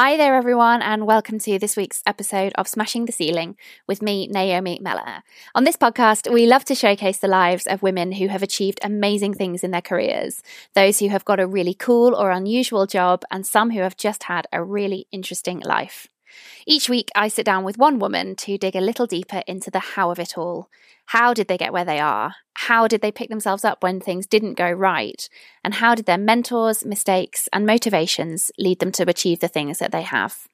Hi there, everyone, and welcome to this week's episode of Smashing the Ceiling with me, Naomi Meller. On this podcast, we love to showcase the lives of women who have achieved amazing things in their careers, those who have got a really cool or unusual job, and some who have just had a really interesting life. Each week, I sit down with one woman to dig a little deeper into the how of it all. How did they get where they are? How did they pick themselves up when things didn't go right? And how did their mentors, mistakes, and motivations lead them to achieve the things that they have?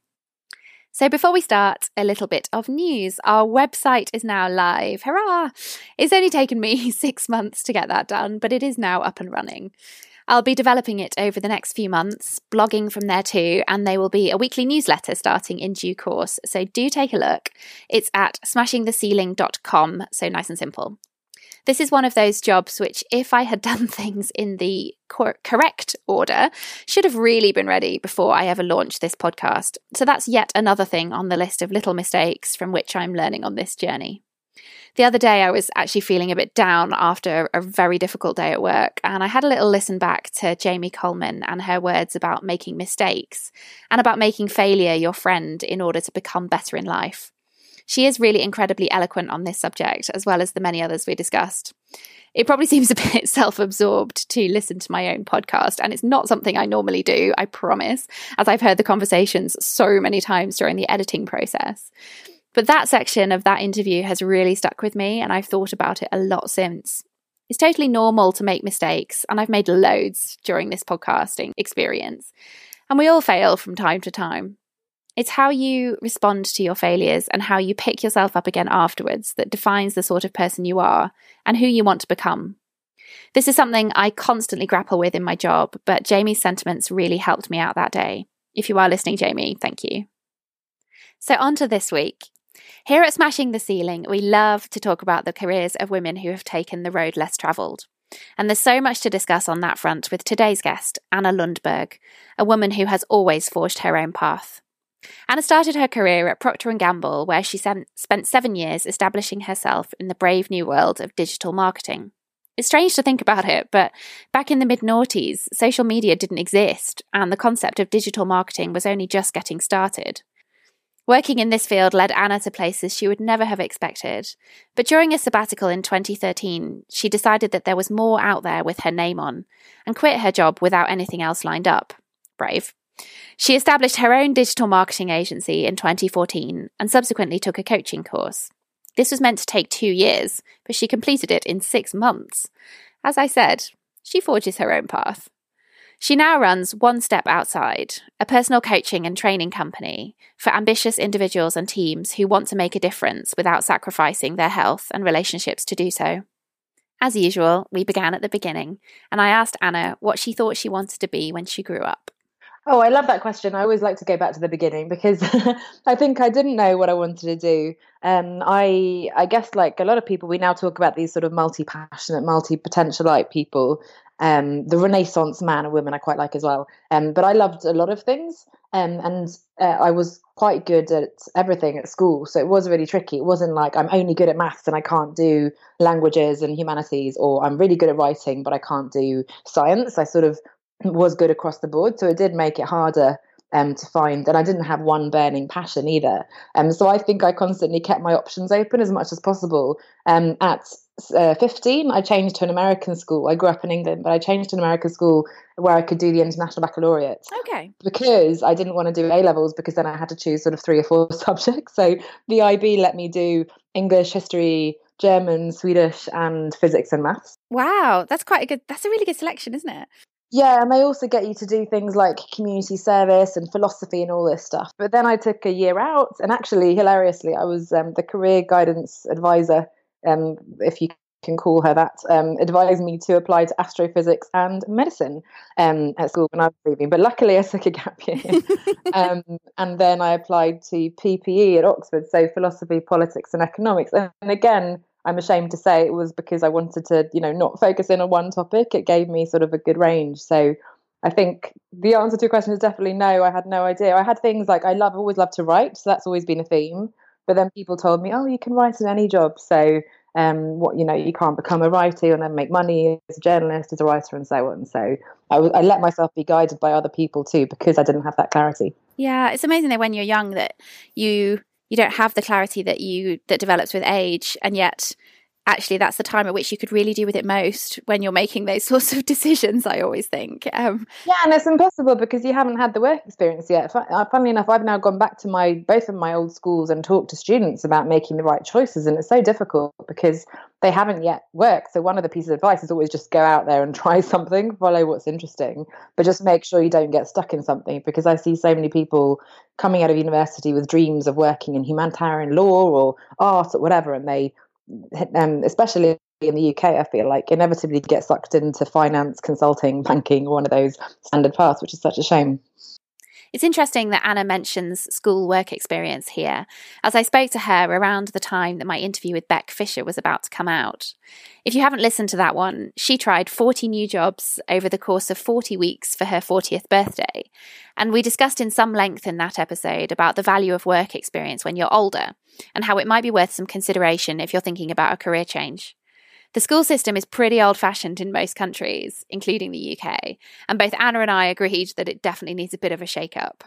So, before we start, a little bit of news. Our website is now live. Hurrah! It's only taken me six months to get that done, but it is now up and running. I'll be developing it over the next few months, blogging from there too, and there will be a weekly newsletter starting in due course. So do take a look. It's at smashingtheceiling.com, so nice and simple. This is one of those jobs which, if I had done things in the cor- correct order, should have really been ready before I ever launched this podcast. So that's yet another thing on the list of little mistakes from which I'm learning on this journey. The other day, I was actually feeling a bit down after a very difficult day at work, and I had a little listen back to Jamie Coleman and her words about making mistakes and about making failure your friend in order to become better in life. She is really incredibly eloquent on this subject, as well as the many others we discussed. It probably seems a bit self absorbed to listen to my own podcast, and it's not something I normally do, I promise, as I've heard the conversations so many times during the editing process. But that section of that interview has really stuck with me, and I've thought about it a lot since. It's totally normal to make mistakes, and I've made loads during this podcasting experience. And we all fail from time to time. It's how you respond to your failures and how you pick yourself up again afterwards that defines the sort of person you are and who you want to become. This is something I constantly grapple with in my job, but Jamie's sentiments really helped me out that day. If you are listening, Jamie, thank you. So, on to this week. Here at Smashing the Ceiling, we love to talk about the careers of women who have taken the road less travelled. And there's so much to discuss on that front with today's guest, Anna Lundberg, a woman who has always forged her own path. Anna started her career at Procter & Gamble, where she spent seven years establishing herself in the brave new world of digital marketing. It's strange to think about it, but back in the mid noughties, social media didn't exist, and the concept of digital marketing was only just getting started. Working in this field led Anna to places she would never have expected. But during a sabbatical in 2013, she decided that there was more out there with her name on and quit her job without anything else lined up. Brave. She established her own digital marketing agency in 2014 and subsequently took a coaching course. This was meant to take two years, but she completed it in six months. As I said, she forges her own path. She now runs One Step Outside, a personal coaching and training company for ambitious individuals and teams who want to make a difference without sacrificing their health and relationships to do so. As usual, we began at the beginning, and I asked Anna what she thought she wanted to be when she grew up. Oh, I love that question. I always like to go back to the beginning because I think I didn't know what I wanted to do. Um, I I guess like a lot of people, we now talk about these sort of multi-passionate, multi-potentialite people, um, the Renaissance man and woman I quite like as well. Um, but I loved a lot of things, um, and uh, I was quite good at everything at school. So it was really tricky. It wasn't like I'm only good at maths and I can't do languages and humanities, or I'm really good at writing but I can't do science. I sort of was good across the board. So it did make it harder um, to find, and I didn't have one burning passion either. Um, so I think I constantly kept my options open as much as possible. Um, at uh, 15, I changed to an American school. I grew up in England, but I changed to an American school where I could do the International Baccalaureate. Okay. Because I didn't want to do A levels because then I had to choose sort of three or four subjects. So the IB let me do English, history, German, Swedish, and physics and maths. Wow, that's quite a good. That's a really good selection, isn't it? Yeah, and they also get you to do things like community service and philosophy and all this stuff. But then I took a year out, and actually, hilariously, I was um, the career guidance advisor, um, if you can call her that, um, advised me to apply to astrophysics and medicine um, at school when I was leaving. But luckily, I took a gap year. um, and then I applied to PPE at Oxford, so philosophy, politics, and economics. And again, I'm ashamed to say it was because I wanted to, you know, not focus in on one topic. It gave me sort of a good range. So I think the answer to your question is definitely no. I had no idea. I had things like I love, always love to write, so that's always been a theme. But then people told me, oh, you can write in any job. So um, what you know, you can't become a writer and then make money as a journalist, as a writer, and so on. So I, I let myself be guided by other people too because I didn't have that clarity. Yeah, it's amazing that when you're young that you you don't have the clarity that you that develops with age, and yet actually that's the time at which you could really do with it most when you're making those sorts of decisions i always think um, yeah and it's impossible because you haven't had the work experience yet. Uh, funnily enough i've now gone back to my both of my old schools and talked to students about making the right choices and it's so difficult because they haven't yet worked. So one of the pieces of advice is always just go out there and try something follow what's interesting but just make sure you don't get stuck in something because i see so many people coming out of university with dreams of working in humanitarian law or art or whatever and they um, especially in the UK, I feel like inevitably get sucked into finance, consulting, banking, one of those standard paths, which is such a shame. It's interesting that Anna mentions school work experience here, as I spoke to her around the time that my interview with Beck Fisher was about to come out. If you haven't listened to that one, she tried 40 new jobs over the course of 40 weeks for her 40th birthday. And we discussed in some length in that episode about the value of work experience when you're older and how it might be worth some consideration if you're thinking about a career change. The school system is pretty old fashioned in most countries, including the UK, and both Anna and I agreed that it definitely needs a bit of a shake up.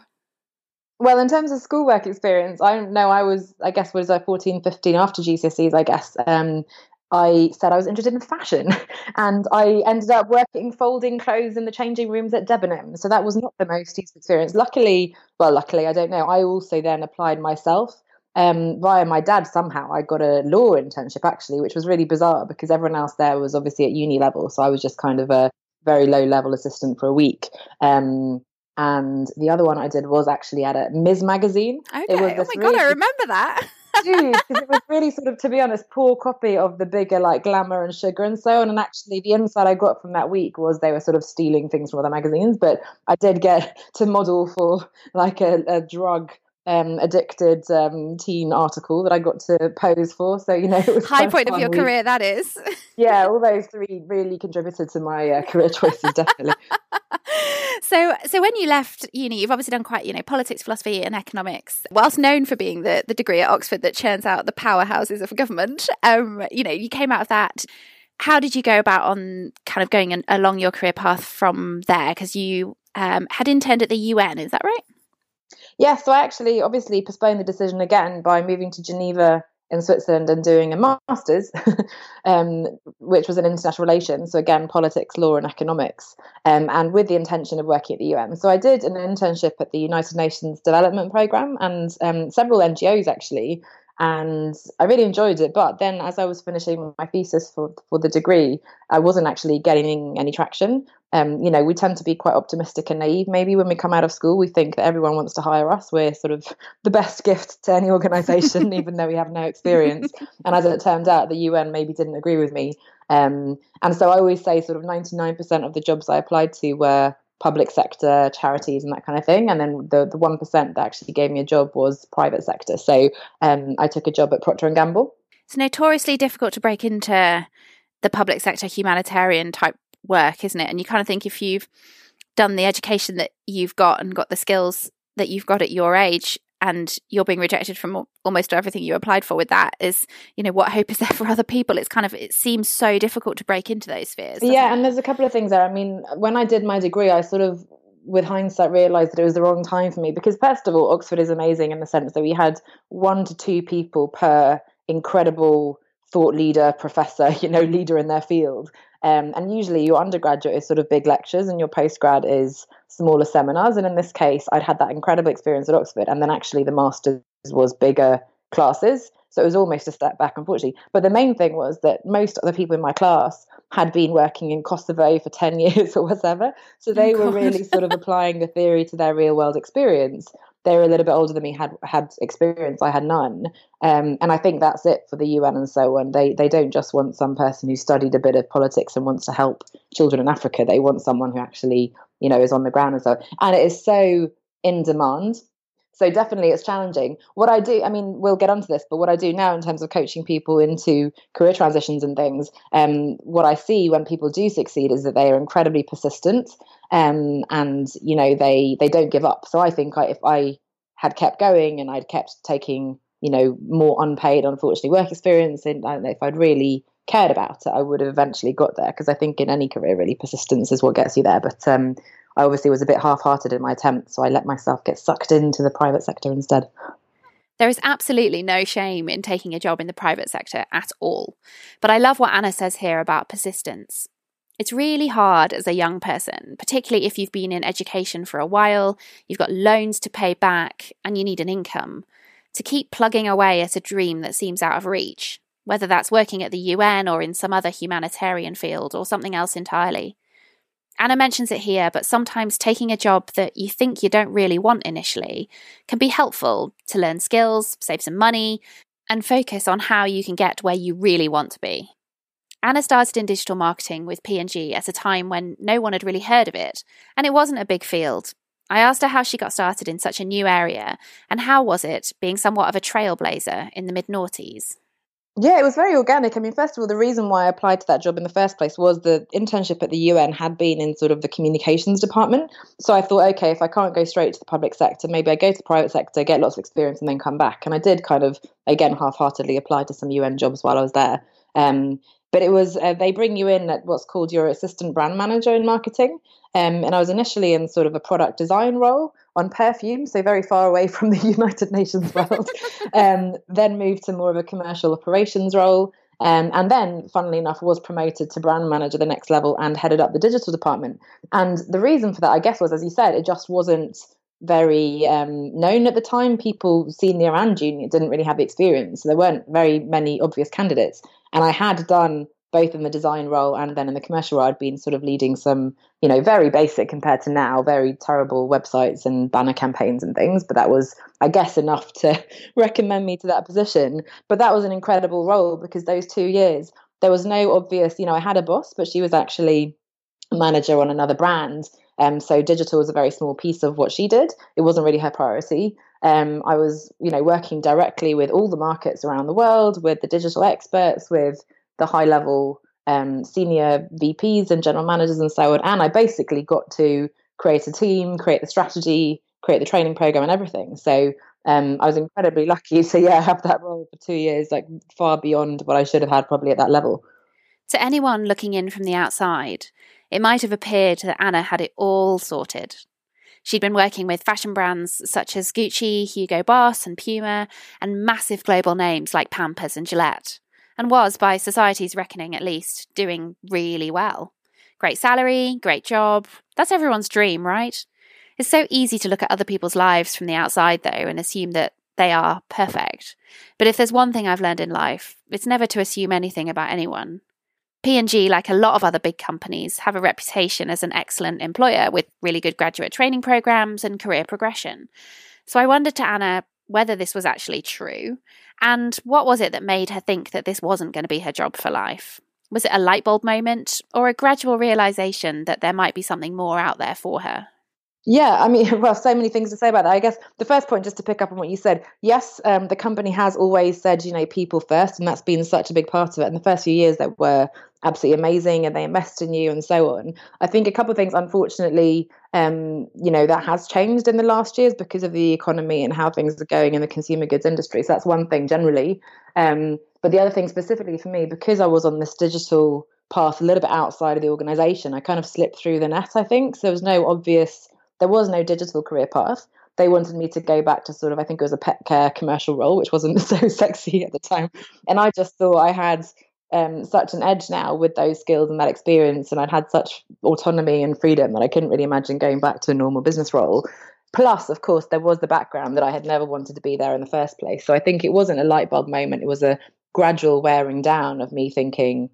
Well, in terms of schoolwork experience, I know I was, I guess, was I 14, 15 after GCSEs, I guess. Um, I said I was interested in fashion and I ended up working folding clothes in the changing rooms at Debenhams. So that was not the most useful experience. Luckily, well, luckily, I don't know. I also then applied myself um, via my dad somehow I got a law internship actually, which was really bizarre because everyone else there was obviously at uni level, so I was just kind of a very low level assistant for a week. Um, and the other one I did was actually at a Mizz magazine. Okay. oh my really, god, I remember that. dude, because it was really sort of, to be honest, poor copy of the bigger like glamour and sugar and so on. And actually, the insight I got from that week was they were sort of stealing things from other magazines. But I did get to model for like a, a drug um, addicted um, teen article that I got to pose for. So you know, it was high point of your week. career. That is. yeah, all those three really contributed to my uh, career choices, definitely. so, so when you left uni, you've obviously done quite, you know, politics, philosophy, and economics. Whilst known for being the the degree at Oxford that churns out the powerhouses of government, um, you know, you came out of that how did you go about on kind of going along your career path from there? Because you um, had interned at the UN, is that right? Yeah, so I actually obviously postponed the decision again by moving to Geneva in Switzerland and doing a master's, um, which was in international relations. So again, politics, law, and economics, um, and with the intention of working at the UN. So I did an internship at the United Nations Development Programme and um, several NGOs actually, and I really enjoyed it. But then, as I was finishing my thesis for for the degree, I wasn't actually getting any traction. Um, you know, we tend to be quite optimistic and naive. Maybe when we come out of school, we think that everyone wants to hire us. We're sort of the best gift to any organisation, even though we have no experience. And as it turned out, the UN maybe didn't agree with me. Um, and so I always say, sort of, ninety nine percent of the jobs I applied to were public sector charities and that kind of thing. And then the the 1% that actually gave me a job was private sector. So um, i took a job at procter and gamble. It's notoriously difficult to break into the public sector humanitarian type work isn't it? And you kind of think if you've done the education that you've got and got the skills that you've got at your age and you're being rejected from almost everything you applied for with that is you know what hope is there for other people? It's kind of it seems so difficult to break into those spheres yeah it? and there's a couple of things there. I mean when i did my degree i sort of with hindsight realized that it was the wrong time for me because first of all oxford is amazing in the sense that we had one to two people per incredible thought leader professor you know leader in their field um, and usually your undergraduate is sort of big lectures and your postgrad is smaller seminars. And in this case, I'd had that incredible experience at Oxford. And then actually the master's was bigger classes. So it was almost a step back, unfortunately. But the main thing was that most of the people in my class had been working in Kosovo for 10 years or whatever. So they oh, were really sort of applying the theory to their real world experience they were a little bit older than me, had had experience. I had none, um, and I think that's it for the UN and so on. They they don't just want some person who studied a bit of politics and wants to help children in Africa. They want someone who actually you know is on the ground and so. On. And it is so in demand. So definitely it's challenging. What I do, I mean, we'll get onto this, but what I do now in terms of coaching people into career transitions and things, um, what I see when people do succeed is that they are incredibly persistent, um, and you know they they don't give up. So I think I, if I had kept going and I'd kept taking you know, more unpaid, unfortunately, work experience. And I don't know if I'd really cared about it, I would have eventually got there. Because I think in any career, really, persistence is what gets you there. But um, I obviously was a bit half-hearted in my attempt, so I let myself get sucked into the private sector instead. There is absolutely no shame in taking a job in the private sector at all. But I love what Anna says here about persistence. It's really hard as a young person, particularly if you've been in education for a while, you've got loans to pay back, and you need an income, to keep plugging away at a dream that seems out of reach, whether that's working at the UN or in some other humanitarian field or something else entirely. Anna mentions it here, but sometimes taking a job that you think you don't really want initially can be helpful to learn skills, save some money, and focus on how you can get where you really want to be. Anna started in digital marketing with P&G at a time when no one had really heard of it, and it wasn't a big field. I asked her how she got started in such a new area, and how was it being somewhat of a trailblazer in the mid noughties. Yeah, it was very organic. I mean, first of all, the reason why I applied to that job in the first place was the internship at the UN had been in sort of the communications department. So I thought, okay, if I can't go straight to the public sector, maybe I go to the private sector, get lots of experience, and then come back. And I did kind of, again, half heartedly apply to some UN jobs while I was there. Um, but it was, uh, they bring you in at what's called your assistant brand manager in marketing. Um, and I was initially in sort of a product design role on perfume, so very far away from the United Nations world. um, then moved to more of a commercial operations role. Um, and then, funnily enough, was promoted to brand manager the next level and headed up the digital department. And the reason for that, I guess, was as you said, it just wasn't very um, known at the time. People, senior and junior, didn't really have the experience. So there weren't very many obvious candidates. And I had done both in the design role and then in the commercial role, I'd been sort of leading some, you know, very basic compared to now, very terrible websites and banner campaigns and things. But that was, I guess, enough to recommend me to that position. But that was an incredible role because those two years, there was no obvious, you know, I had a boss, but she was actually a manager on another brand. Um, so digital was a very small piece of what she did. It wasn't really her priority. Um, I was, you know, working directly with all the markets around the world, with the digital experts, with the high level um, senior VPs and general managers and so on. And I basically got to create a team, create the strategy, create the training program, and everything. So um, I was incredibly lucky to yeah have that role for two years, like far beyond what I should have had probably at that level. To anyone looking in from the outside, it might have appeared that Anna had it all sorted. She'd been working with fashion brands such as Gucci, Hugo Boss, and Puma, and massive global names like Pampers and Gillette and was, by society's reckoning at least, doing really well. Great salary, great job. That's everyone's dream, right? It's so easy to look at other people's lives from the outside, though, and assume that they are perfect. But if there's one thing I've learned in life, it's never to assume anything about anyone. P&G, like a lot of other big companies, have a reputation as an excellent employer with really good graduate training programs and career progression. So I wondered to Anna whether this was actually true and what was it that made her think that this wasn't going to be her job for life? Was it a light bulb moment or a gradual realization that there might be something more out there for her? Yeah, I mean, well, so many things to say about that. I guess the first point, just to pick up on what you said, yes, um, the company has always said, you know, people first, and that's been such a big part of it. In the first few years, they were absolutely amazing, and they invest in you, and so on. I think a couple of things, unfortunately, um, you know, that has changed in the last years because of the economy and how things are going in the consumer goods industry. So that's one thing generally. Um, but the other thing specifically for me, because I was on this digital path a little bit outside of the organization, I kind of slipped through the net. I think so there was no obvious there was no digital career path. They wanted me to go back to sort of, I think it was a pet care commercial role, which wasn't so sexy at the time. And I just thought I had um, such an edge now with those skills and that experience. And I'd had such autonomy and freedom that I couldn't really imagine going back to a normal business role. Plus, of course, there was the background that I had never wanted to be there in the first place. So I think it wasn't a light bulb moment. It was a gradual wearing down of me thinking,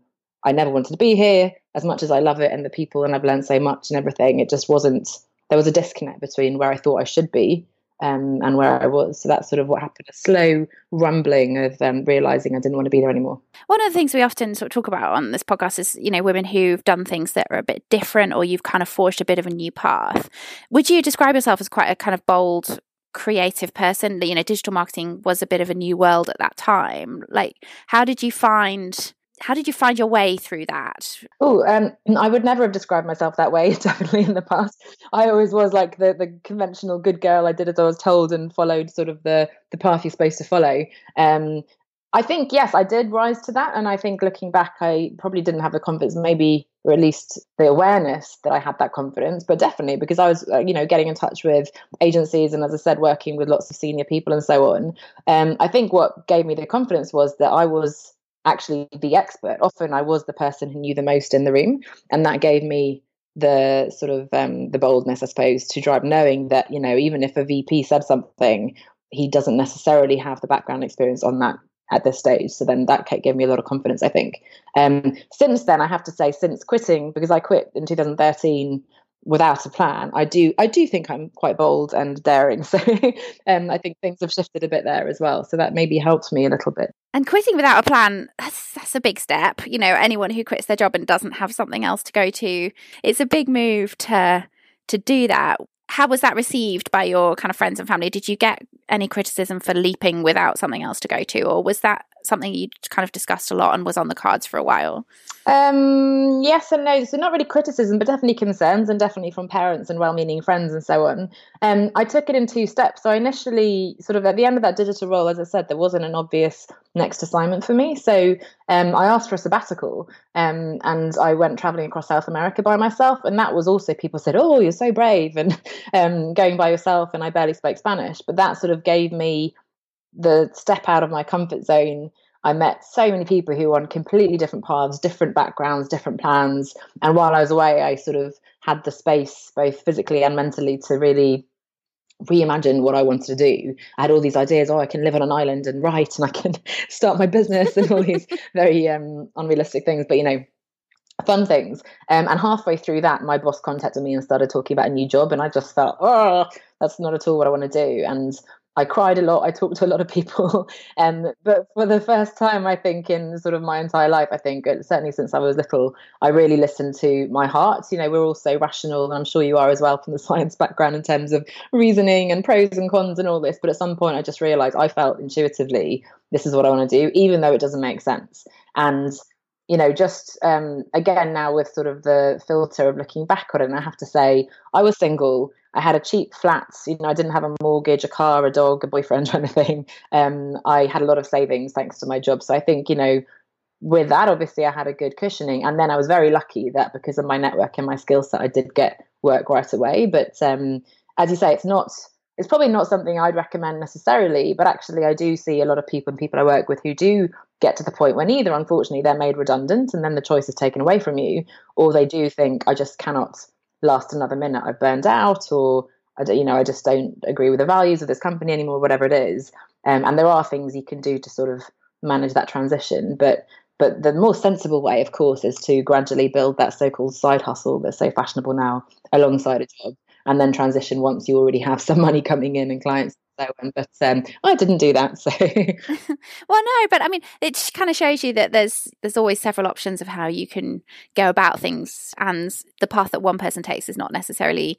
I never wanted to be here as much as I love it and the people and I've learned so much and everything. It just wasn't there was a disconnect between where I thought I should be um, and where I was. So that's sort of what happened a slow rumbling of um, realizing I didn't want to be there anymore. One of the things we often sort of talk about on this podcast is, you know, women who've done things that are a bit different or you've kind of forged a bit of a new path. Would you describe yourself as quite a kind of bold, creative person? You know, digital marketing was a bit of a new world at that time. Like, how did you find how did you find your way through that? Oh, um, I would never have described myself that way. Definitely in the past, I always was like the the conventional good girl. I did as I was told and followed sort of the the path you're supposed to follow. Um, I think yes, I did rise to that, and I think looking back, I probably didn't have the confidence, maybe or at least the awareness that I had that confidence. But definitely because I was, uh, you know, getting in touch with agencies and, as I said, working with lots of senior people and so on. Um, I think what gave me the confidence was that I was actually the expert. Often, I was the person who knew the most in the room, and that gave me the sort of um, the boldness, I suppose, to drive, knowing that you know, even if a VP said something, he doesn't necessarily have the background experience on that at this stage. So then that gave me a lot of confidence, I think. Um, since then, I have to say, since quitting, because I quit in 2013 without a plan, I do I do think I'm quite bold and daring. So um, I think things have shifted a bit there as well. So that maybe helped me a little bit. And quitting without a plan, that's, that's a big step. You know, anyone who quits their job and doesn't have something else to go to, it's a big move to to do that how was that received by your kind of friends and family? Did you get any criticism for leaping without something else to go to, or was that something you kind of discussed a lot and was on the cards for a while? Um, yes and no. So not really criticism, but definitely concerns, and definitely from parents and well-meaning friends and so on. Um, I took it in two steps. So I initially, sort of at the end of that digital role, as I said, there wasn't an obvious next assignment for me. So um, I asked for a sabbatical, um, and I went traveling across South America by myself. And that was also people said, "Oh, you're so brave," and um, going by yourself. And I barely spoke Spanish, but that sort of gave me the step out of my comfort zone, I met so many people who were on completely different paths, different backgrounds, different plans. And while I was away, I sort of had the space, both physically and mentally, to really reimagine what I wanted to do. I had all these ideas. Oh, I can live on an island and write, and I can start my business, and all these very um, unrealistic things. But you know, fun things. Um, and halfway through that, my boss contacted me and started talking about a new job, and I just felt, oh, that's not at all what I want to do. And I cried a lot. I talked to a lot of people. Um, but for the first time, I think in sort of my entire life, I think uh, certainly since I was little, I really listened to my heart. You know, we're all so rational, and I'm sure you are as well from the science background in terms of reasoning and pros and cons and all this. But at some point, I just realized I felt intuitively this is what I want to do, even though it doesn't make sense. And you know, just um, again now with sort of the filter of looking back on it, and I have to say, I was single. I had a cheap flat. You know, I didn't have a mortgage, a car, a dog, a boyfriend, or anything. Um, I had a lot of savings thanks to my job. So I think, you know, with that, obviously, I had a good cushioning. And then I was very lucky that because of my network and my skill set, I did get work right away. But um, as you say, it's not. It's probably not something I'd recommend necessarily, but actually, I do see a lot of people and people I work with who do get to the point when either, unfortunately, they're made redundant and then the choice is taken away from you, or they do think, I just cannot last another minute. I've burned out, or I don't, you know, I just don't agree with the values of this company anymore, whatever it is. Um, and there are things you can do to sort of manage that transition, but but the more sensible way, of course, is to gradually build that so-called side hustle that's so fashionable now alongside a job, and then transition once you already have some money coming in and clients so. But um, I didn't do that. So, well, no, but I mean, it kind of shows you that there's there's always several options of how you can go about things, and the path that one person takes is not necessarily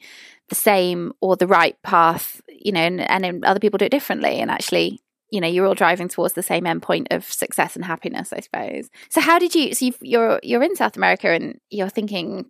the same or the right path. You know, and, and other people do it differently. And actually, you know you're all driving towards the same endpoint of success and happiness i suppose so how did you so you you're you're in south america and you're thinking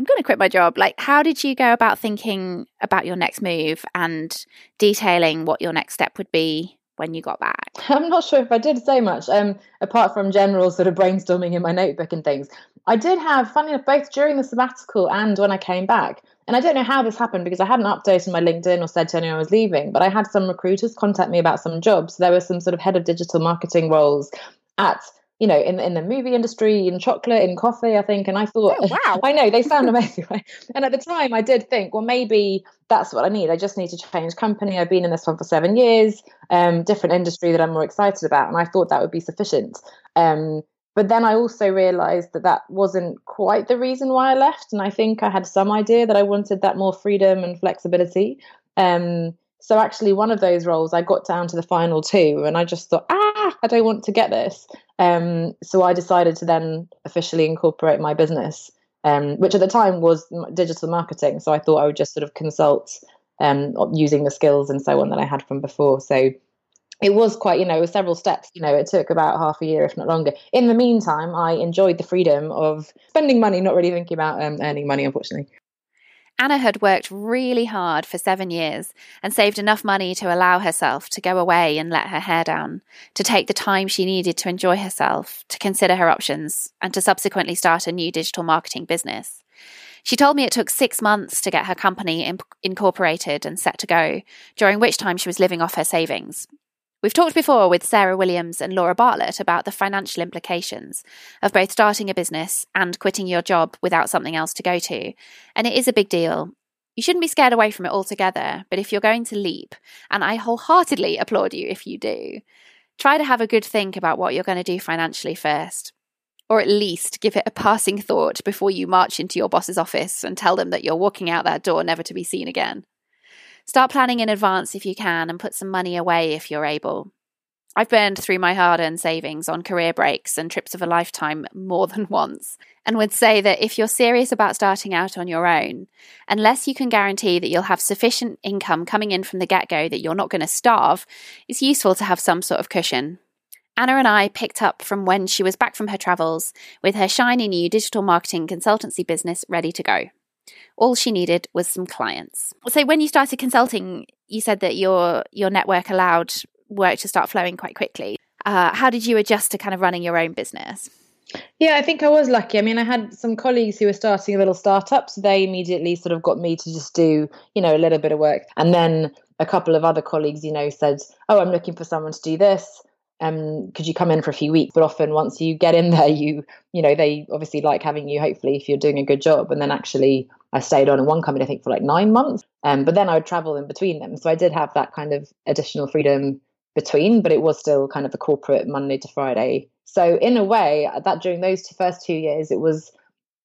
I'm going to quit my job. Like, how did you go about thinking about your next move and detailing what your next step would be when you got back? I'm not sure if I did say much, um, apart from general sort of brainstorming in my notebook and things. I did have, funny enough, both during the sabbatical and when I came back. And I don't know how this happened because I hadn't updated my LinkedIn or said to anyone I was leaving, but I had some recruiters contact me about some jobs. There were some sort of head of digital marketing roles at you know, in in the movie industry, in chocolate, in coffee, I think. And I thought, oh, wow, I know they sound amazing, right? And at the time, I did think, well, maybe that's what I need. I just need to change company. I've been in this one for seven years, um, different industry that I'm more excited about, and I thought that would be sufficient. Um, but then I also realized that that wasn't quite the reason why I left, and I think I had some idea that I wanted that more freedom and flexibility. Um, so actually, one of those roles, I got down to the final two, and I just thought, ah, I don't want to get this. Um, so I decided to then officially incorporate my business, um, which at the time was digital marketing. So I thought I would just sort of consult um, using the skills and so on that I had from before. So it was quite, you know, it was several steps. You know, it took about half a year, if not longer. In the meantime, I enjoyed the freedom of spending money, not really thinking about um, earning money, unfortunately. Anna had worked really hard for seven years and saved enough money to allow herself to go away and let her hair down, to take the time she needed to enjoy herself, to consider her options, and to subsequently start a new digital marketing business. She told me it took six months to get her company imp- incorporated and set to go, during which time she was living off her savings. We've talked before with Sarah Williams and Laura Bartlett about the financial implications of both starting a business and quitting your job without something else to go to. And it is a big deal. You shouldn't be scared away from it altogether, but if you're going to leap, and I wholeheartedly applaud you if you do, try to have a good think about what you're going to do financially first. Or at least give it a passing thought before you march into your boss's office and tell them that you're walking out that door never to be seen again. Start planning in advance if you can and put some money away if you're able. I've burned through my hard earned savings on career breaks and trips of a lifetime more than once, and would say that if you're serious about starting out on your own, unless you can guarantee that you'll have sufficient income coming in from the get go that you're not going to starve, it's useful to have some sort of cushion. Anna and I picked up from when she was back from her travels with her shiny new digital marketing consultancy business ready to go. All she needed was some clients. So when you started consulting, you said that your your network allowed work to start flowing quite quickly. Uh, how did you adjust to kind of running your own business? Yeah, I think I was lucky. I mean, I had some colleagues who were starting a little startup, so they immediately sort of got me to just do, you know, a little bit of work. And then a couple of other colleagues, you know, said, "Oh, I'm looking for someone to do this um, could you come in for a few weeks? But often once you get in there, you you know they obviously like having you. Hopefully, if you're doing a good job, and then actually I stayed on in one company I think for like nine months, um, but then I would travel in between them, so I did have that kind of additional freedom between, but it was still kind of a corporate Monday to Friday. So in a way, that during those two, first two years, it was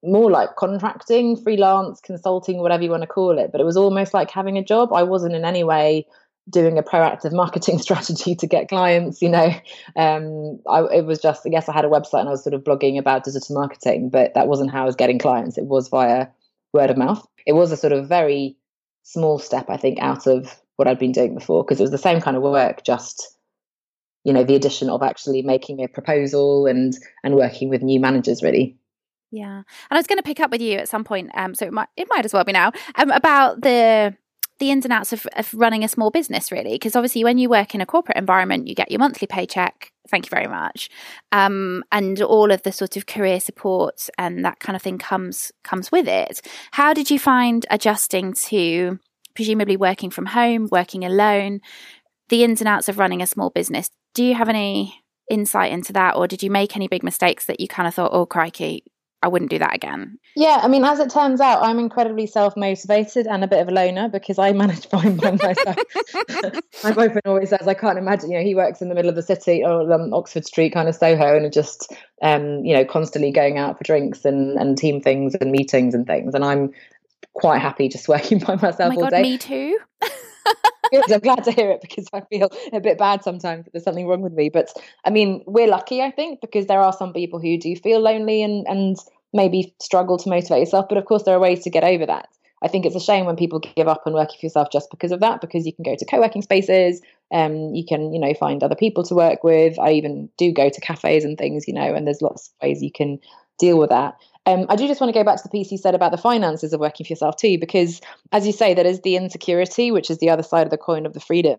more like contracting, freelance, consulting, whatever you want to call it. But it was almost like having a job. I wasn't in any way doing a proactive marketing strategy to get clients you know. Um, I, it was just i guess i had a website and i was sort of blogging about digital marketing but that wasn't how i was getting clients. It was via word of mouth. It was a sort of very small step i think out of what i'd been doing before because it was the same kind of work just you know the addition of actually making a proposal and and working with new managers really. Yeah. And i was going to pick up with you at some point um so it might it might as well be now um about the the ins and outs of, of running a small business, really. Because obviously, when you work in a corporate environment, you get your monthly paycheck. Thank you very much, um, and all of the sort of career support and that kind of thing comes comes with it. How did you find adjusting to presumably working from home, working alone, the ins and outs of running a small business? Do you have any insight into that, or did you make any big mistakes that you kind of thought, "Oh, crikey, I wouldn't do that again. Yeah, I mean, as it turns out, I'm incredibly self motivated and a bit of a loner because I manage fine by myself. My boyfriend always says, I can't imagine, you know, he works in the middle of the city or um, Oxford Street, kind of Soho, and just, um, you know, constantly going out for drinks and, and team things and meetings and things. And I'm quite happy just working by myself oh all God, day. Me too. I'm glad to hear it because I feel a bit bad sometimes that there's something wrong with me. But I mean, we're lucky, I think, because there are some people who do feel lonely and and maybe struggle to motivate yourself. But of course, there are ways to get over that. I think it's a shame when people give up on working for yourself just because of that, because you can go to co-working spaces, um, you can, you know, find other people to work with. I even do go to cafes and things, you know, and there's lots of ways you can deal with that. Um, I do just want to go back to the piece you said about the finances of working for yourself too, because as you say, that is the insecurity, which is the other side of the coin of the freedom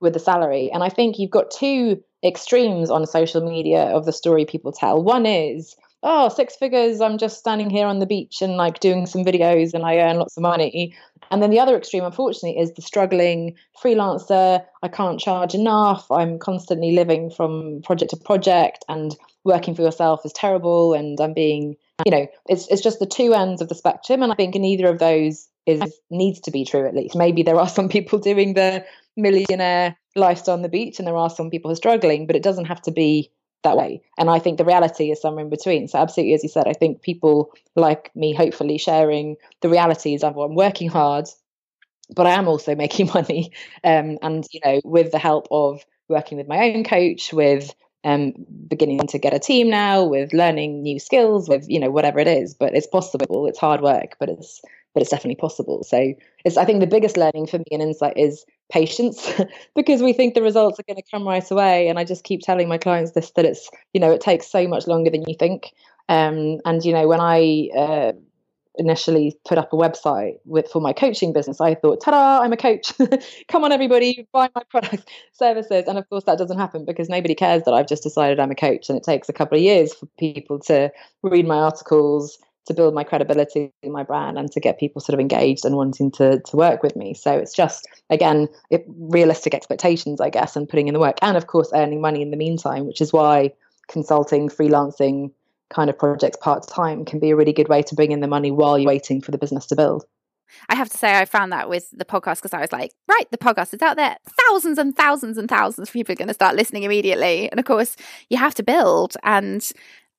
with the salary. And I think you've got two extremes on social media of the story people tell. One is oh, six figures, I'm just standing here on the beach and like doing some videos and I earn lots of money. And then the other extreme, unfortunately, is the struggling freelancer. I can't charge enough. I'm constantly living from project to project and working for yourself is terrible. And I'm being, you know, it's, it's just the two ends of the spectrum. And I think neither of those is needs to be true at least. Maybe there are some people doing the millionaire lifestyle on the beach and there are some people who are struggling, but it doesn't have to be that way. And I think the reality is somewhere in between. So, absolutely, as you said, I think people like me, hopefully, sharing the realities of I'm working hard, but I am also making money. Um, and, you know, with the help of working with my own coach, with um, beginning to get a team now, with learning new skills, with, you know, whatever it is. But it's possible. It's hard work, but it's but it's definitely possible. So it's I think the biggest learning for me and insight is patience because we think the results are going to come right away and i just keep telling my clients this that it's you know it takes so much longer than you think. Um, and you know when i uh, initially put up a website with for my coaching business i thought ta-da i'm a coach. Come on everybody buy my products services. And of course that doesn't happen because nobody cares that i've just decided i'm a coach and it takes a couple of years for people to read my articles to build my credibility in my brand and to get people sort of engaged and wanting to to work with me so it's just again it, realistic expectations i guess and putting in the work and of course earning money in the meantime which is why consulting freelancing kind of projects part time can be a really good way to bring in the money while you're waiting for the business to build. I have to say, I found that with the podcast because I was like, right, the podcast is out there. Thousands and thousands and thousands of people are going to start listening immediately. And of course, you have to build. And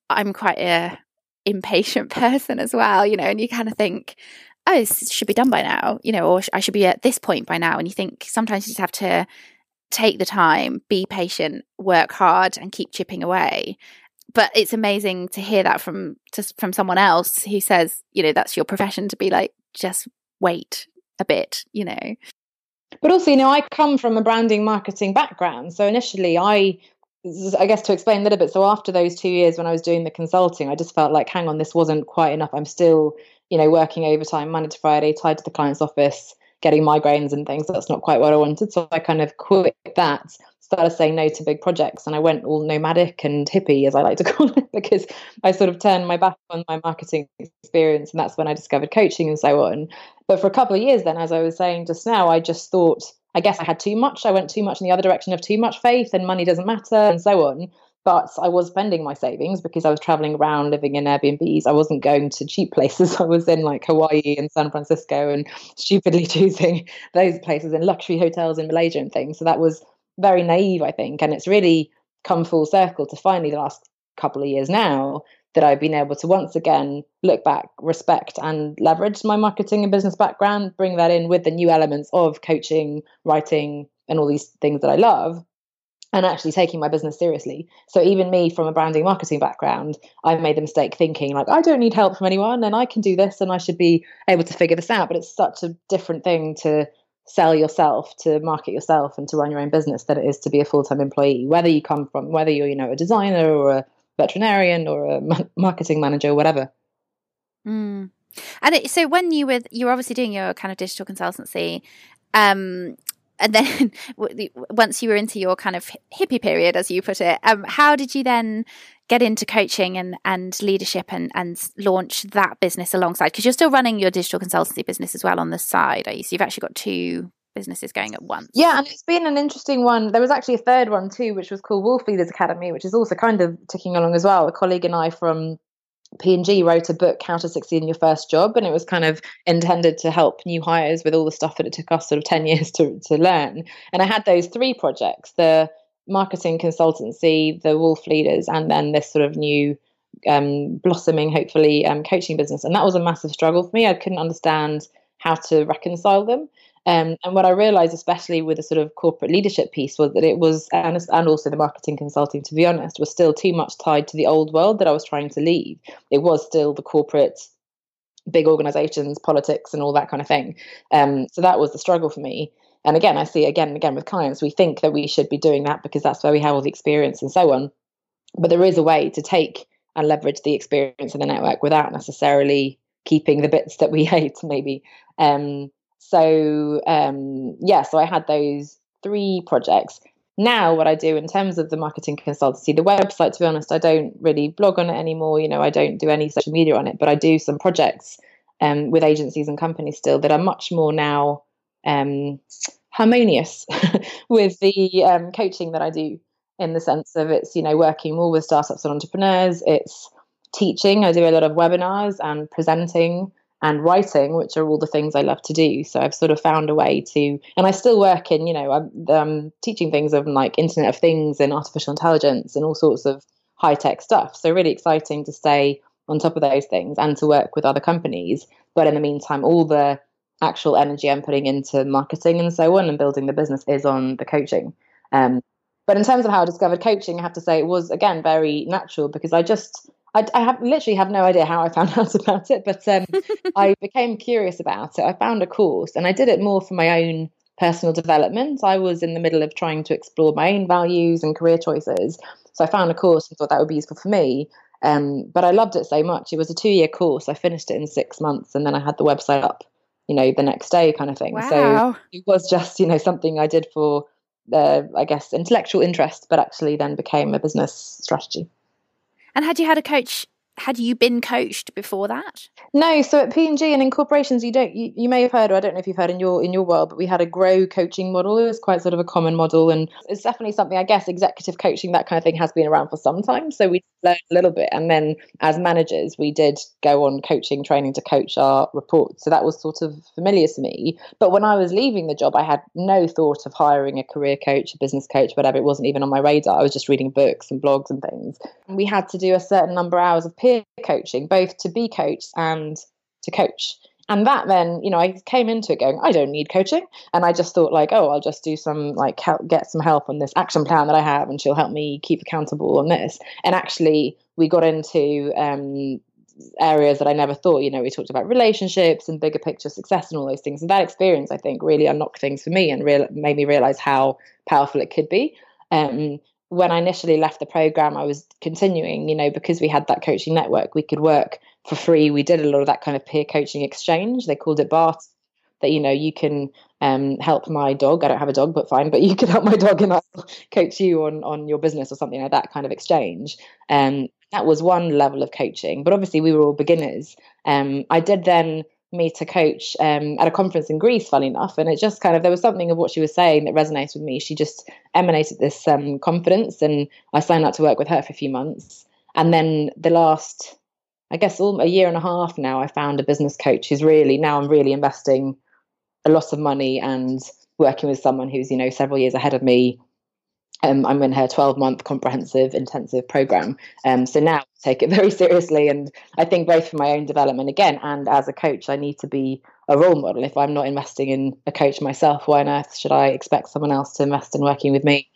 I'm quite a impatient person as well, you know, and you kind of think, oh, this should be done by now, you know, or I should be at this point by now. And you think sometimes you just have to take the time, be patient, work hard, and keep chipping away but it's amazing to hear that from just from someone else who says, you know, that's your profession to be like, just wait a bit, you know. But also, you know, I come from a branding marketing background. So initially I I guess to explain a little bit, so after those two years when I was doing the consulting, I just felt like, hang on, this wasn't quite enough. I'm still, you know, working overtime Monday to Friday, tied to the client's office, getting migraines and things. That's not quite what I wanted. So I kind of quit that started saying no to big projects and I went all nomadic and hippie, as I like to call it, because I sort of turned my back on my marketing experience. And that's when I discovered coaching and so on. But for a couple of years, then, as I was saying just now, I just thought, I guess I had too much. I went too much in the other direction of too much faith and money doesn't matter and so on. But I was spending my savings because I was traveling around living in Airbnbs. I wasn't going to cheap places. I was in like Hawaii and San Francisco and stupidly choosing those places in luxury hotels in Malaysia and things. So that was very naive, I think. And it's really come full circle to finally the last couple of years now that I've been able to once again look back, respect, and leverage my marketing and business background, bring that in with the new elements of coaching, writing, and all these things that I love, and actually taking my business seriously. So even me from a branding marketing background, I've made the mistake thinking like I don't need help from anyone and I can do this and I should be able to figure this out. But it's such a different thing to sell yourself to market yourself and to run your own business than it is to be a full-time employee whether you come from whether you're you know a designer or a veterinarian or a marketing manager or whatever mm. and it, so when you were you're obviously doing your kind of digital consultancy um and then once you were into your kind of hippie period as you put it um how did you then get into coaching and, and leadership and, and launch that business alongside? Because you're still running your digital consultancy business as well on the side, you? So you've actually got two businesses going at once. Yeah, and it's been an interesting one. There was actually a third one too, which was called Wolf Leaders Academy, which is also kind of ticking along as well. A colleague and I from P&G wrote a book, How to Succeed in Your First Job, and it was kind of intended to help new hires with all the stuff that it took us sort of 10 years to, to learn. And I had those three projects, the marketing consultancy, the Wolf Leaders, and then this sort of new um, blossoming, hopefully, um, coaching business. And that was a massive struggle for me. I couldn't understand how to reconcile them. Um, and what I realized, especially with the sort of corporate leadership piece, was that it was, and, and also the marketing consulting, to be honest, was still too much tied to the old world that I was trying to leave. It was still the corporate, big organizations, politics, and all that kind of thing. Um, so that was the struggle for me. And again, I see again and again with clients, we think that we should be doing that because that's where we have all the experience and so on. But there is a way to take and leverage the experience in the network without necessarily keeping the bits that we hate, maybe. Um, so um, yeah, so I had those three projects. Now, what I do in terms of the marketing consultancy, the website, to be honest, I don't really blog on it anymore. You know, I don't do any social media on it, but I do some projects um, with agencies and companies still that are much more now um, harmonious with the um, coaching that I do in the sense of it's you know working more with startups and entrepreneurs it's teaching i do a lot of webinars and presenting and writing which are all the things i love to do. So i've sort of found a way to and i still work in you know i'm, I'm teaching things of like internet of things and artificial intelligence and all sorts of high tech stuff. So really exciting to stay on top of those things and to work with other companies. But in the meantime all the actual energy I'm putting into marketing and so on and building the business is on the coaching. Um, but in terms of how I discovered coaching, I have to say it was again very natural because I just I, I have literally have no idea how I found out about it, but um, I became curious about it. I found a course and I did it more for my own personal development. I was in the middle of trying to explore my own values and career choices. So I found a course and thought that would be useful for me. Um, but I loved it so much. It was a two year course. I finished it in six months and then I had the website up, you know, the next day kind of thing. Wow. So it was just, you know, something I did for, uh, I guess, intellectual interest, but actually then became a business strategy. And had you had a coach had you been coached before that? No, so at P and G and in corporations, you don't. You, you may have heard, or I don't know if you've heard in your in your world, but we had a grow coaching model. It was quite sort of a common model, and it's definitely something. I guess executive coaching, that kind of thing, has been around for some time. So we learned a little bit, and then as managers, we did go on coaching training to coach our reports. So that was sort of familiar to me. But when I was leaving the job, I had no thought of hiring a career coach, a business coach, whatever. It wasn't even on my radar. I was just reading books and blogs and things. And we had to do a certain number of hours of peer coaching, both to be coached and to coach. And that then, you know, I came into it going, I don't need coaching. And I just thought, like, oh, I'll just do some, like, help, get some help on this action plan that I have, and she'll help me keep accountable on this. And actually, we got into um, areas that I never thought. You know, we talked about relationships and bigger picture success and all those things. And that experience, I think, really unlocked things for me and real, made me realize how powerful it could be. Um, when I initially left the program, I was continuing, you know, because we had that coaching network, we could work for free. We did a lot of that kind of peer coaching exchange. They called it BART, that, you know, you can um, help my dog. I don't have a dog, but fine, but you can help my dog and I'll coach you on, on your business or something like that kind of exchange. Um, that was one level of coaching, but obviously we were all beginners. Um, I did then me to coach um, at a conference in Greece, funny enough. And it just kind of, there was something of what she was saying that resonated with me. She just emanated this um, confidence. And I signed up to work with her for a few months. And then the last, I guess, all, a year and a half now, I found a business coach who's really, now I'm really investing a lot of money and working with someone who's, you know, several years ahead of me um, I'm in her 12 month comprehensive intensive program. Um, so now I take it very seriously. And I think both for my own development again and as a coach, I need to be a role model. If I'm not investing in a coach myself, why on earth should I expect someone else to invest in working with me?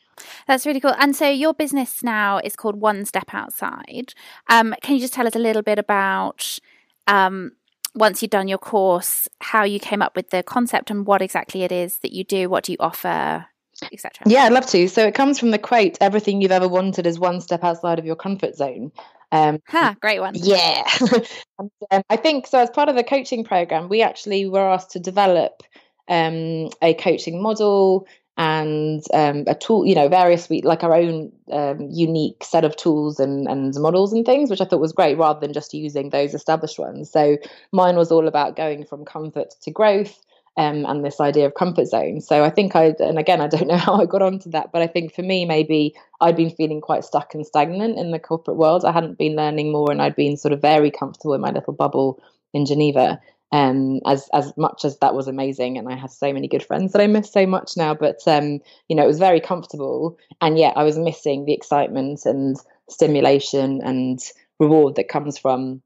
That's really cool. And so your business now is called One Step Outside. Um, can you just tell us a little bit about um, once you've done your course, how you came up with the concept and what exactly it is that you do? What do you offer? Etc. Yeah, I'd love to. So it comes from the quote, everything you've ever wanted is one step outside of your comfort zone. Um, huh, great one. Yeah. and, um, I think so. As part of the coaching program, we actually were asked to develop um, a coaching model and um, a tool, you know, various we like our own um, unique set of tools and, and models and things, which I thought was great rather than just using those established ones. So mine was all about going from comfort to growth um, and this idea of comfort zone. So I think I, and again, I don't know how I got onto that, but I think for me, maybe I'd been feeling quite stuck and stagnant in the corporate world. I hadn't been learning more, and I'd been sort of very comfortable in my little bubble in Geneva. Um, as as much as that was amazing, and I had so many good friends that I miss so much now. But um, you know, it was very comfortable, and yet I was missing the excitement and stimulation and reward that comes from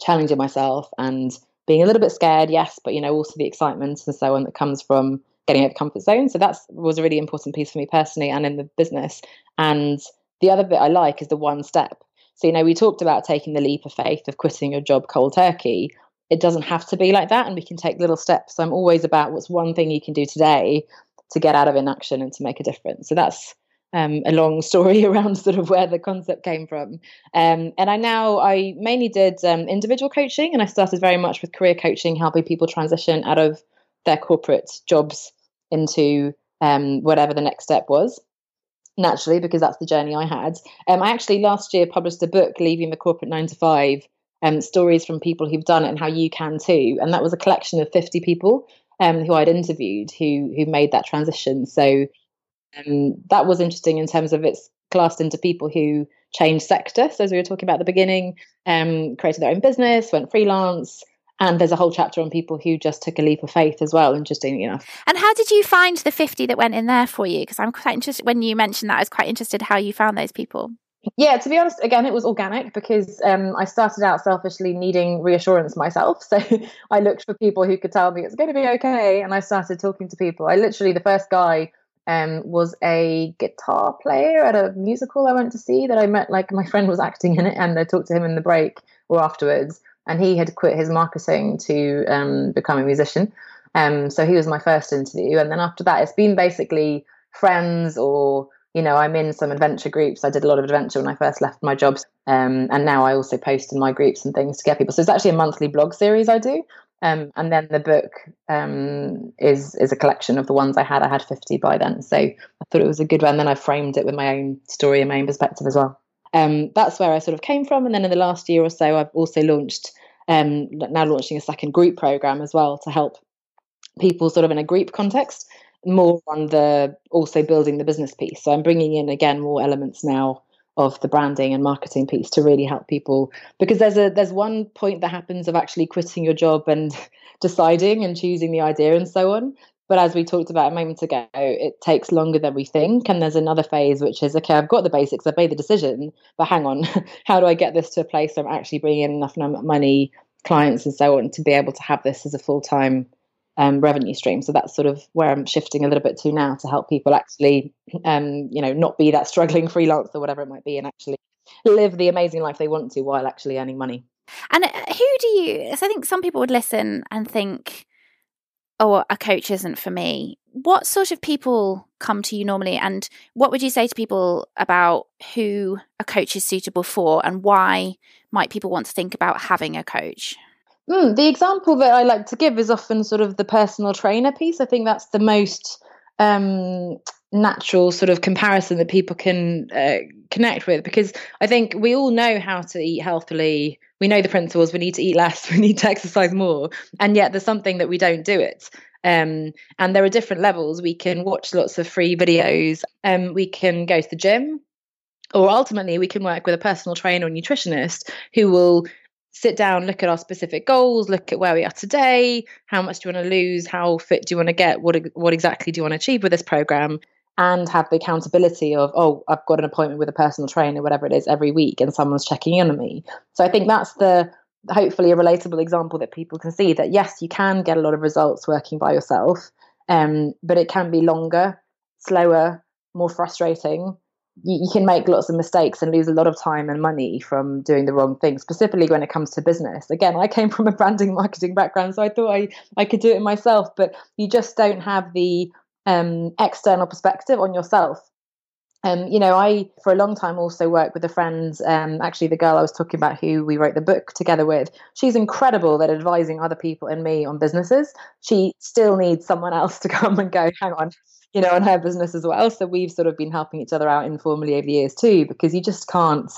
challenging myself and being a little bit scared, yes, but you know, also the excitement and so on that comes from getting out of comfort zone. So that was a really important piece for me personally and in the business. And the other bit I like is the one step. So, you know, we talked about taking the leap of faith of quitting your job cold turkey. It doesn't have to be like that, and we can take little steps. So I'm always about what's one thing you can do today to get out of inaction and to make a difference. So that's um, a long story around sort of where the concept came from. Um, and I now I mainly did um, individual coaching, and I started very much with career coaching, helping people transition out of their corporate jobs into um, whatever the next step was. Naturally, because that's the journey I had. Um, I actually last year published a book, Leaving the Corporate Nine to Five, um, stories from people who've done it and how you can too. And that was a collection of 50 people who I'd interviewed who who made that transition. So um, that was interesting in terms of it's classed into people who changed sector. So as we were talking about at the beginning, um, created their own business, went freelance. And there's a whole chapter on people who just took a leap of faith as well, interestingly enough. And how did you find the 50 that went in there for you? Because I'm quite interested, when you mentioned that, I was quite interested how you found those people. Yeah, to be honest, again, it was organic because um, I started out selfishly needing reassurance myself. So I looked for people who could tell me it's going to be okay. And I started talking to people. I literally, the first guy um, was a guitar player at a musical I went to see that I met. Like my friend was acting in it, and I talked to him in the break or afterwards, and he had quit his marketing to um, become a musician. Um, so he was my first interview, and then after that, it's been basically friends or you know I'm in some adventure groups. I did a lot of adventure when I first left my jobs, um, and now I also post in my groups and things to get people. So it's actually a monthly blog series I do. Um, and then the book um, is is a collection of the ones I had. I had fifty by then, so I thought it was a good one. And then I framed it with my own story and my own perspective as well. Um, that's where I sort of came from. And then in the last year or so, I've also launched um, now launching a second group program as well to help people sort of in a group context more on the also building the business piece. So I'm bringing in again more elements now of the branding and marketing piece to really help people. Because there's a there's one point that happens of actually quitting your job and deciding and choosing the idea and so on. But as we talked about a moment ago it takes longer than we think. And there's another phase which is okay i've got the basics i've made the decision but hang on how do i get this to a place where i'm actually bringing in enough money clients and so on to be able to have this as a full-time um, revenue stream. So that's sort of where I'm shifting a little bit to now to help people actually, um, you know, not be that struggling freelancer whatever it might be, and actually live the amazing life they want to while actually earning money. And uh, who do you? So I think some people would listen and think, "Oh, a coach isn't for me." What sort of people come to you normally, and what would you say to people about who a coach is suitable for, and why might people want to think about having a coach? Mm, the example that I like to give is often sort of the personal trainer piece. I think that's the most um, natural sort of comparison that people can uh, connect with because I think we all know how to eat healthily. We know the principles. We need to eat less. We need to exercise more. And yet there's something that we don't do it. Um, and there are different levels. We can watch lots of free videos. Um, we can go to the gym, or ultimately we can work with a personal trainer or nutritionist who will sit down, look at our specific goals, look at where we are today, how much do you want to lose, how fit do you want to get, what what exactly do you want to achieve with this program, and have the accountability of oh, I've got an appointment with a personal trainer, whatever it is, every week, and someone's checking in on me. So I think that's the hopefully a relatable example that people can see that yes, you can get a lot of results working by yourself, um, but it can be longer, slower, more frustrating you, you, can make lots of mistakes and lose a lot of time and money from doing the wrong thing, specifically when it comes to business. Again, I came from a branding marketing background, so I thought I, I could do it myself, but you just don't have the um, external perspective on yourself. Um, you know, I for a long time also worked with a friend, um, actually the girl I was talking about who we wrote the book together with. She's incredible at advising other people and me on businesses. She still needs someone else to come and go, hang on, you know, on her business as well. So we've sort of been helping each other out informally over the years too, because you just can't,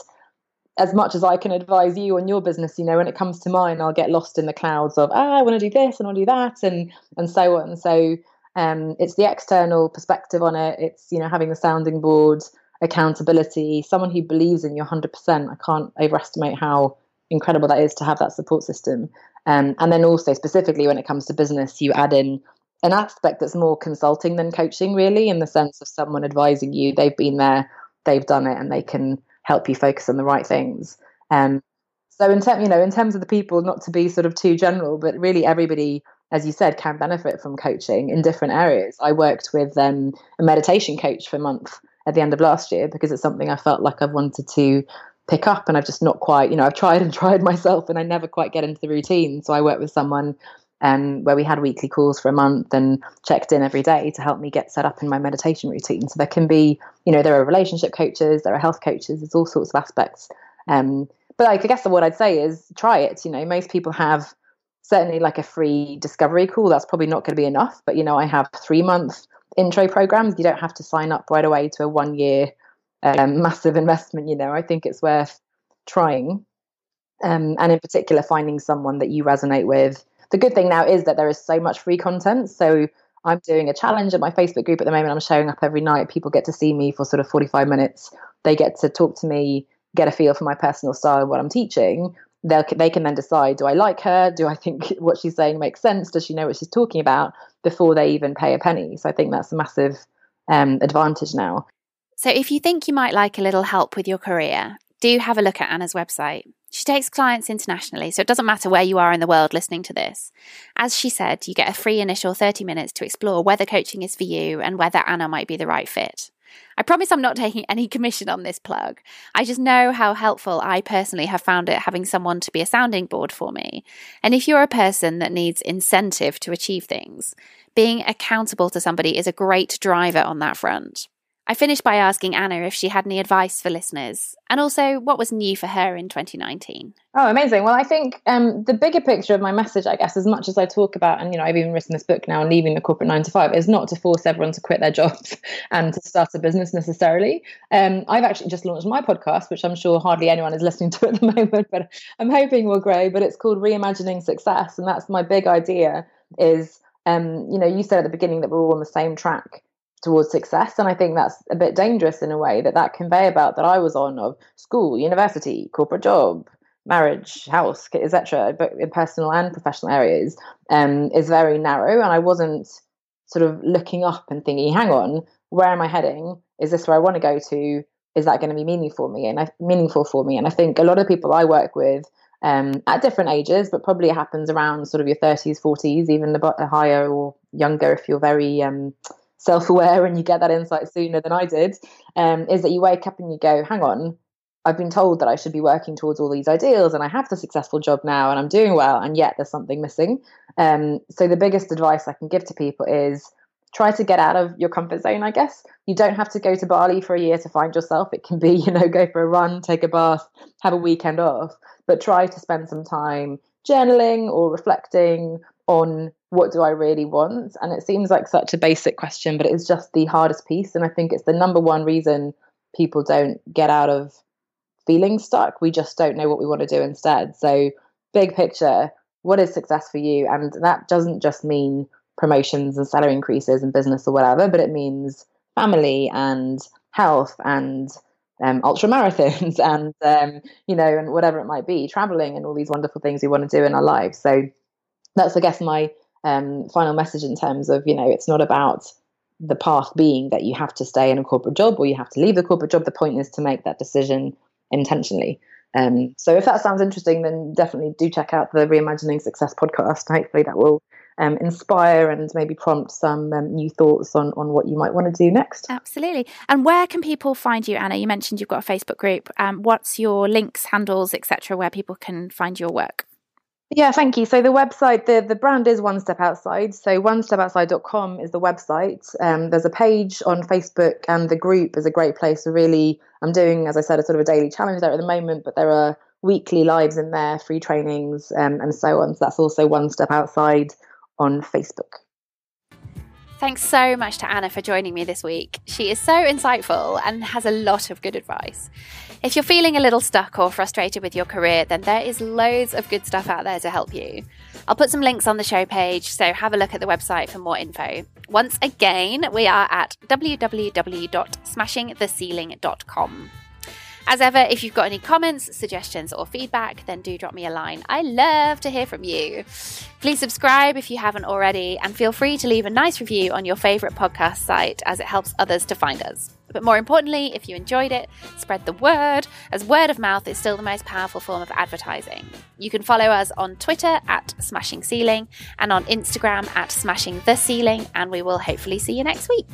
as much as I can advise you on your business, you know, when it comes to mine, I'll get lost in the clouds of, ah, I want to do this and I want to do that and and so on. So um, it's the external perspective on it. It's, you know, having the sounding board, accountability, someone who believes in you 100%. I can't overestimate how incredible that is to have that support system. Um, and then also specifically when it comes to business, you add in an aspect that's more consulting than coaching, really, in the sense of someone advising you. They've been there, they've done it, and they can help you focus on the right things. Um, so in terms, you know, in terms of the people, not to be sort of too general, but really everybody, as you said, can benefit from coaching in different areas. I worked with um, a meditation coach for a month at the end of last year because it's something I felt like I've wanted to pick up and I've just not quite, you know, I've tried and tried myself and I never quite get into the routine. So I worked with someone um, where we had weekly calls for a month and checked in every day to help me get set up in my meditation routine. So there can be, you know, there are relationship coaches, there are health coaches, there's all sorts of aspects. Um, but I guess what I'd say is try it. You know, most people have certainly like a free discovery call. That's probably not going to be enough. But you know, I have three month intro programs. You don't have to sign up right away to a one year um, massive investment. You know, I think it's worth trying. Um, and in particular, finding someone that you resonate with the good thing now is that there is so much free content. So I'm doing a challenge at my Facebook group at the moment. I'm showing up every night. People get to see me for sort of 45 minutes. They get to talk to me, get a feel for my personal style and what I'm teaching. They'll, they can then decide do I like her? Do I think what she's saying makes sense? Does she know what she's talking about before they even pay a penny? So I think that's a massive um, advantage now. So if you think you might like a little help with your career, do have a look at Anna's website. She takes clients internationally, so it doesn't matter where you are in the world listening to this. As she said, you get a free initial 30 minutes to explore whether coaching is for you and whether Anna might be the right fit. I promise I'm not taking any commission on this plug. I just know how helpful I personally have found it having someone to be a sounding board for me. And if you're a person that needs incentive to achieve things, being accountable to somebody is a great driver on that front. I finished by asking Anna if she had any advice for listeners and also what was new for her in 2019. Oh, amazing. Well, I think um, the bigger picture of my message, I guess, as much as I talk about, and, you know, I've even written this book now, Leaving the Corporate Nine to Five, is not to force everyone to quit their jobs and to start a business necessarily. Um, I've actually just launched my podcast, which I'm sure hardly anyone is listening to at the moment, but I'm hoping will grow. But it's called Reimagining Success. And that's my big idea is, um, you know, you said at the beginning that we're all on the same track towards success and i think that's a bit dangerous in a way that that conveyor belt that i was on of school university corporate job marriage house etc but in personal and professional areas um, is very narrow and i wasn't sort of looking up and thinking hang on where am i heading? Is this where i want to go to? Is that going to be meaningful for me? And I, meaningful for me. And i think a lot of people i work with um, at different ages, but probably it happens around sort of your 30s, 40s, even a higher or younger if you're very um, self-aware and you get that insight sooner than I did, um, is that you wake up and you go, hang on, I've been told that I should be working towards all these ideals and I have the successful job now and I'm doing well and yet there's something missing. Um, so the biggest advice I can give to people is try to get out of your comfort zone, I guess. You don't have to go to Bali for a year to find yourself. It can be, you know, go for a run, take a bath, have a weekend off, but try to spend some time journaling or reflecting on what do I really want? And it seems like such a basic question, but it's just the hardest piece. And I think it's the number one reason people don't get out of feeling stuck. We just don't know what we want to do instead. So, big picture, what is success for you? And that doesn't just mean promotions and salary increases and business or whatever, but it means family and health and um, ultra marathons and um, you know and whatever it might be traveling and all these wonderful things we want to do in our lives so that's i guess my um, final message in terms of you know it's not about the path being that you have to stay in a corporate job or you have to leave the corporate job the point is to make that decision intentionally um, so if that sounds interesting then definitely do check out the reimagining success podcast hopefully that will um, inspire and maybe prompt some um, new thoughts on on what you might want to do next. Absolutely. And where can people find you, Anna? You mentioned you've got a Facebook group. Um, what's your links, handles, etc., where people can find your work? Yeah, thank you. So the website, the, the brand is One Step Outside. So onestepoutside.com is the website. Um, there's a page on Facebook and the group is a great place to really, I'm doing, as I said, a sort of a daily challenge there at the moment, but there are weekly lives in there, free trainings um, and so on. So that's also One Step Outside on Facebook. Thanks so much to Anna for joining me this week. She is so insightful and has a lot of good advice. If you're feeling a little stuck or frustrated with your career, then there is loads of good stuff out there to help you. I'll put some links on the show page, so have a look at the website for more info. Once again, we are at www.smashingtheceiling.com. As ever, if you've got any comments, suggestions, or feedback, then do drop me a line. I love to hear from you. Please subscribe if you haven't already, and feel free to leave a nice review on your favourite podcast site as it helps others to find us. But more importantly, if you enjoyed it, spread the word, as word of mouth is still the most powerful form of advertising. You can follow us on Twitter at Smashing Ceiling and on Instagram at Smashing the Ceiling, and we will hopefully see you next week.